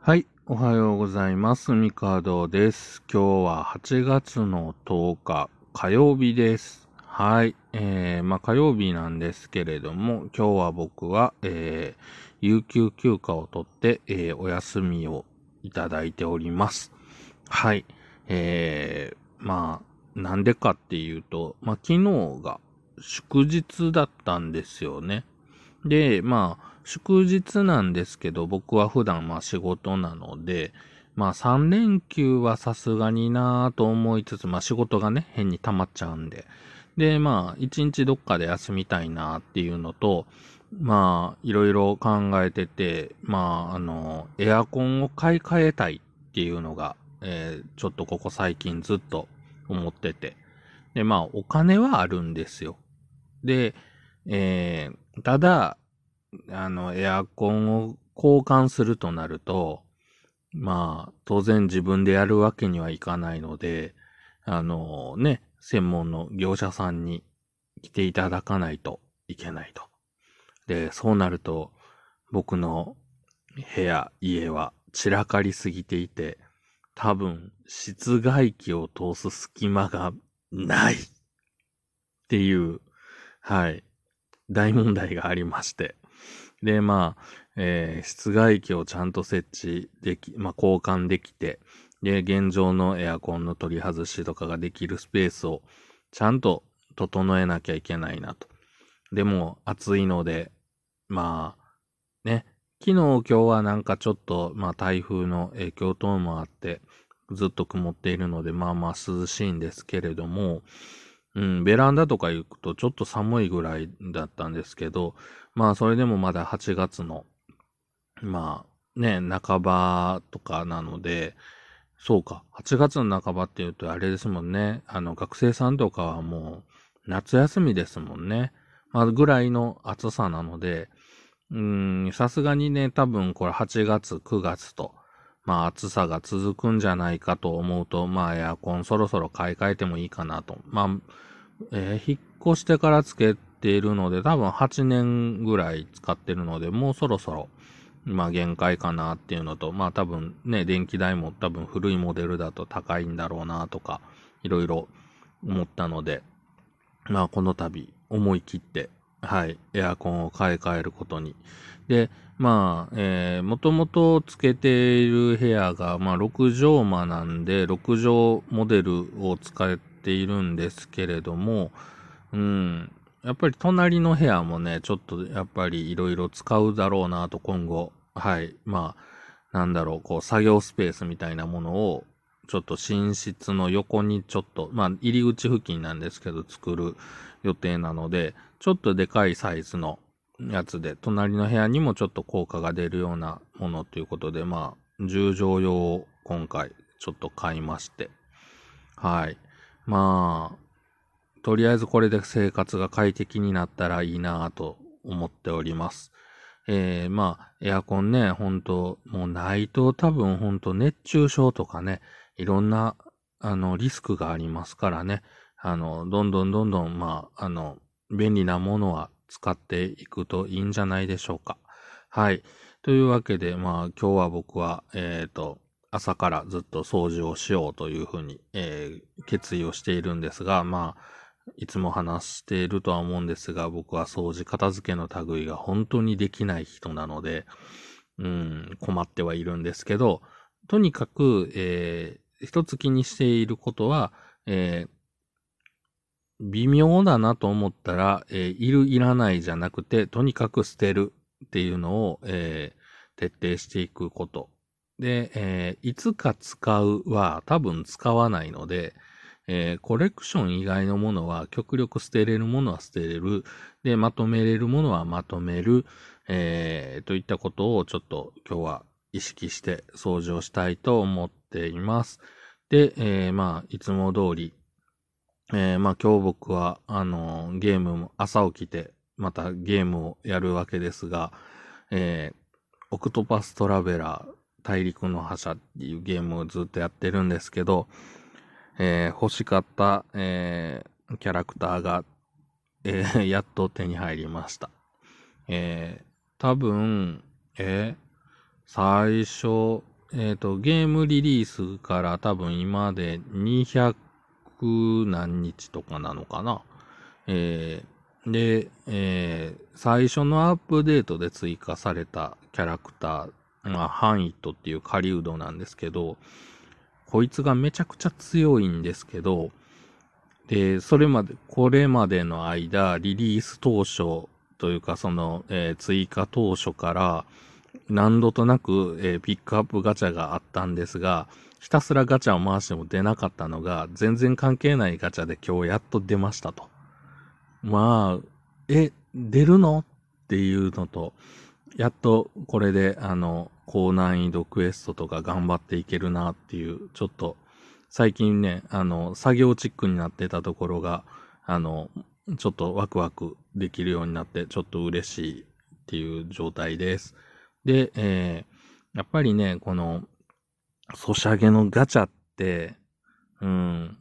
はい、おはようございます。ミカドです。今日は8月の10日、火曜日です。はい、えー、まあ火曜日なんですけれども、今日は僕は、えー、有給休暇を取って、えー、お休みをいただいております。はい、えー、まあ、なんでかっていうと、まあ昨日が祝日だったんですよね。で、まあ、祝日なんですけど、僕は普段まあ仕事なので、まあ3連休はさすがになぁと思いつつ、まあ仕事がね、変に溜まっちゃうんで。で、まあ1日どっかで休みたいなっていうのと、まあいろいろ考えてて、まああの、エアコンを買い替えたいっていうのが、えーちょっとここ最近ずっと思ってて。で、まあお金はあるんですよ。で、えーただ、あの、エアコンを交換するとなると、まあ、当然自分でやるわけにはいかないので、あのね、専門の業者さんに来ていただかないといけないと。で、そうなると、僕の部屋、家は散らかりすぎていて、多分、室外機を通す隙間がないっていう、はい、大問題がありまして。で、まあ、えー室外機をちゃんと設置でき、まあ、交換できて、で、現状のエアコンの取り外しとかができるスペースをちゃんと整えなきゃいけないなと。でも、暑いので、まあ、ね、昨日今日はなんかちょっと、まあ台風の影響等もあって、ずっと曇っているので、まあまあ涼しいんですけれども、うん、ベランダとか行くとちょっと寒いぐらいだったんですけど、まあそれでもまだ8月の、まあね、半ばとかなので、そうか、8月の半ばっていうとあれですもんね、あの学生さんとかはもう夏休みですもんね。まあぐらいの暑さなので、うん、さすがにね、多分これ8月、9月と、まあ暑さが続くんじゃないかと思うと、まあエアコンそろそろ買い替えてもいいかなと。まあ、えー引っ越してからつけているので、多分8年ぐらい使ってるので、もうそろそろ、まあ限界かなっていうのと、まあ多分ね、電気代も多分古いモデルだと高いんだろうなとか、いろいろ思ったので、まあこの度思い切って、はい、エアコンを買い替えることに。で、まあ、えー、もともとつけている部屋が、まあ6畳間なんで、6畳モデルを使っているんですけれども、うん、やっぱり隣の部屋もね、ちょっとやっぱりいろいろ使うだろうなと今後、はい、まあ、なんだろう、こう作業スペースみたいなものを、ちょっと寝室の横にちょっと、まあ入り口付近なんですけど作る予定なので、ちょっとでかいサイズのやつで、隣の部屋にもちょっと効果が出るようなものということで、まあ、10畳用を今回ちょっと買いまして。はい。まあ、とりあえずこれで生活が快適になったらいいなぁと思っております。えー、まあ、エアコンね、本当もうないと多分本当熱中症とかね、いろんな、あの、リスクがありますからね。あの、どんどんどんどん、まあ、あの、便利なものは使っていくといいんじゃないでしょうか。はい。というわけで、まあ、今日は僕は、えっ、と、朝からずっと掃除をしようというふうに、えー決意をしているんですが、まあ、いつも話しているとは思うんですが、僕は掃除片付けの類が本当にできない人なので、うん、困ってはいるんですけど、とにかく、えー一つ気にしていることは、えー微妙だなと思ったら、えーいる、いらないじゃなくて、とにかく捨てるっていうのを、えー徹底していくこと。で、えーいつか使うは多分使わないので、えコレクション以外のものは極力捨てれるものは捨てれる。で、まとめれるものはまとめる。えといったことをちょっと今日は意識して掃除をしたいと思っています。で、えまあ、いつも通り、えーまあ今日僕は、あのーゲームも朝起きて、またゲームをやるわけですが、えーオクトパストラベラー大陸の覇者っていうゲームをずっとやってるんですけど、えー欲しかった、えーキャラクターが、えー やっと手に入りました。えー多分、え最初、えっ、と、ゲームリリースから多分今で200何日とかなのかな？えー、で、えー、最初のアップデートで追加されたキャラクター、まあ、ハンイットっていう狩人なんですけど、こいつがめちゃくちゃ強いんですけど、で、それまで、これまでの間、リリース当初というか、その、えー、追加当初から、何度となく、えー、ピックアップガチャがあったんですが、ひたすらガチャを回しても出なかったのが、全然関係ないガチャで今日やっと出ましたと。まあ、え、出るの？っていうのと、やっとこれで、あの、高難易度クエストとか頑張っていけるなっていう、ちょっと、最近ね、あの、作業チックになってたところが、あの、ちょっとワクワクできるようになって、ちょっと嬉しいっていう状態です。で、えー、やっぱりね、この、ソシャゲのガチャって、うん、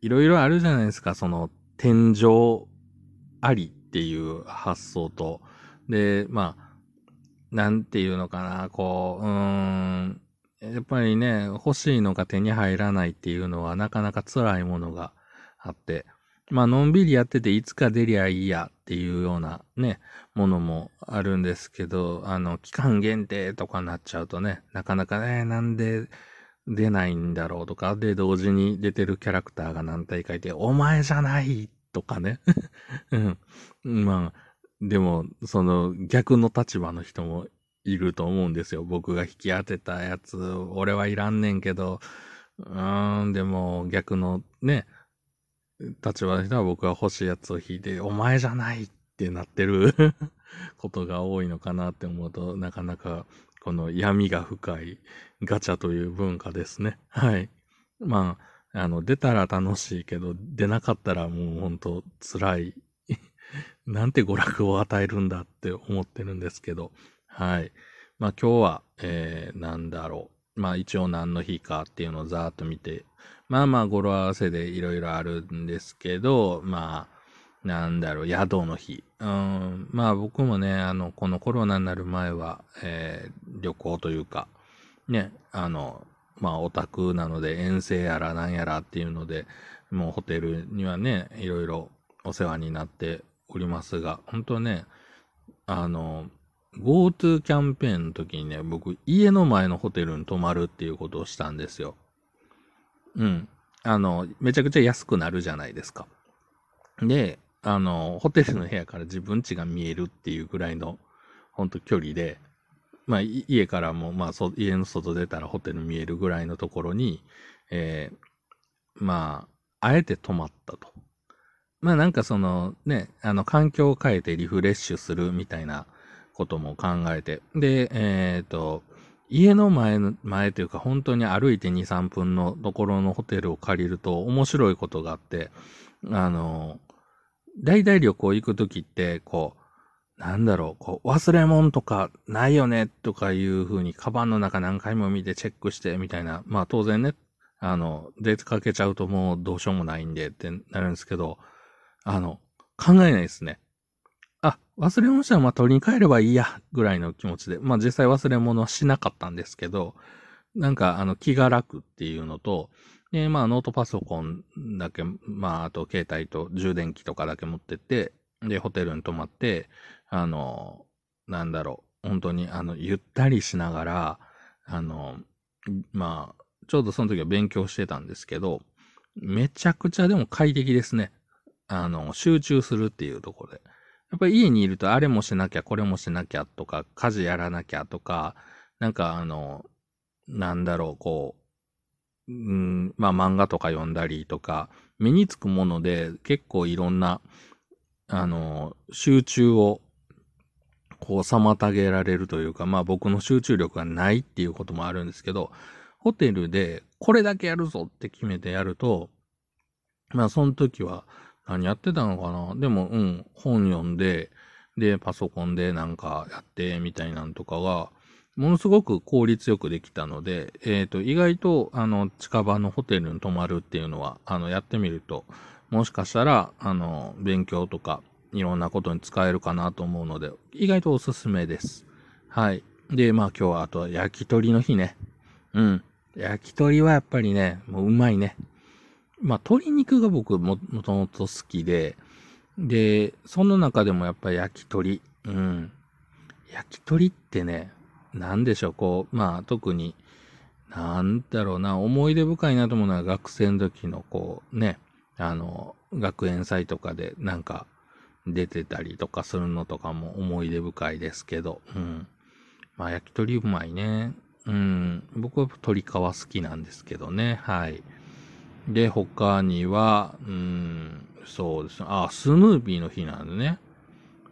いろいろあるじゃないですか、その、天井ありっていう発想と、で、まあ、なんていうのかな、こう、うん、やっぱりね、欲しいのが手に入らないっていうのはなかなか辛いものがあって、まあ、のんびりやってていつか出りゃいいやっていうようなね、ものもあるんですけど、あの、期間限定とかなっちゃうとね、なかなかね、なんで出ないんだろうとか、で、同時に出てるキャラクターが何体かいて、お前じゃないとかね。うん。まあ、でも、その逆の立場の人もいると思うんですよ。僕が引き当てたやつ、俺はいらんねんけど、うーん、でも逆のね、立場の人は僕が欲しいやつを引いて、お前じゃないってなってる ことが多いのかなって思うと、なかなかこの闇が深いガチャという文化ですね。はい。まあ、あの、出たら楽しいけど、出なかったらもうほんと辛い。なんて娯楽を与えるんだって思ってるんですけど、はい。まあ今日は、えー、なんだろう。まあ一応何の日かっていうのをざーっと見て、まあまあ語呂合わせでいろいろあるんですけど、まあ、なんだろう、宿の日。うん、まあ僕もね、あの、このコロナになる前は、えー、旅行というか、ね、あの、まあオタクなので遠征やらなんやらっていうので、もうホテルにはね、いろいろお世話になっておりますが、本当ね、あの、GoTo キャンペーンの時にね、僕、家の前のホテルに泊まるっていうことをしたんですよ。うん。あの、めちゃくちゃ安くなるじゃないですか。で、あの、ホテルの部屋から自分家が見えるっていうぐらいの、ほんと距離で、まあ、家からも、まあそ、家の外出たらホテル見えるぐらいのところに、えー、まあ、あえて泊まったと。まあなんかそのね、あの環境を変えてリフレッシュするみたいなことも考えて。で、えっ、ー、と、家の前の、前というか本当に歩いて2、3分のところのホテルを借りると面白いことがあって、あの、大体旅行行くときって、こう、なんだろう、こう、忘れ物とかないよねとかいうふうに、カバンの中何回も見てチェックしてみたいな、まあ当然ね、あの、出かけちゃうともうどうしようもないんでってなるんですけど、あの、考えないですね。忘れ物したらまあ取りに帰ればいいや、ぐらいの気持ちで。まあ実際忘れ物はしなかったんですけど、なんかあの気が楽っていうのと、で、まあノートパソコンだけ、まああと携帯と充電器とかだけ持ってって、で、ホテルに泊まって、あの、なんだろう、本当にあの、ゆったりしながら、あの、まあ、ちょうどその時は勉強してたんですけど、めちゃくちゃでも快適ですね。あの、集中するっていうところで。やっぱり家にいるとあれもしなきゃ、これもしなきゃとか、家事やらなきゃとか、なんかあの、なんだろう、こう、うん、まあ漫画とか読んだりとか、目につくもので結構いろんな、あの、集中を、こう妨げられるというか、まあ僕の集中力がないっていうこともあるんですけど、ホテルでこれだけやるぞって決めてやると、まあその時は、何やってたのかな？でも、うん、本読んで、で、パソコンでなんかやって、みたいなんとかが、ものすごく効率よくできたので、えっ、ー、と、意外と、あの、近場のホテルに泊まるっていうのは、あの、やってみると、もしかしたら、あの、勉強とか、いろんなことに使えるかなと思うので、意外とおすすめです。はい。で、まあ今日は、あとは焼き鳥の日ね。うん。焼き鳥はやっぱりね、もううまいね。まあ、鶏肉が僕も、もともと好きで、で、その中でもやっぱり焼き鳥。うん。焼き鳥ってね、なんでしょう、こう、まあ、特に、なんだろうな、思い出深いなと思うのは学生の時のこう、ね、あの、学園祭とかでなんか出てたりとかするのとかも思い出深いですけど、うん。まあ、焼き鳥うまいね。うん。僕は鶏皮好きなんですけどね。はい。で、他には、うん、そうですね。あ、スヌーピーの日なんでね。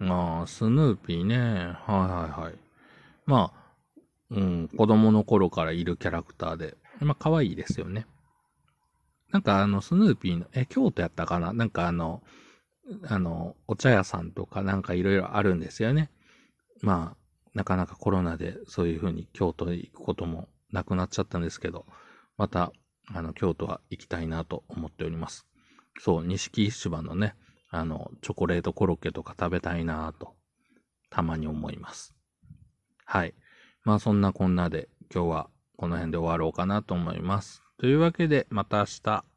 ああ、スヌーピーね。はいはいはい。まあ、うん、子供の頃からいるキャラクターで、まあ、可愛いですよね。なんかあの、スヌーピーの、え、京都やったかな？なんかあの、あの、お茶屋さんとかなんかいろいろあるんですよね。まあ、なかなかコロナでそういう風に京都へ行くこともなくなっちゃったんですけど、また、あの、京都は行きたいなと思っております。そう、錦市場のね、あの、チョコレートコロッケとか食べたいなと、たまに思います。はい。まあそんなこんなで今日はこの辺で終わろうかなと思います。というわけでまた明日。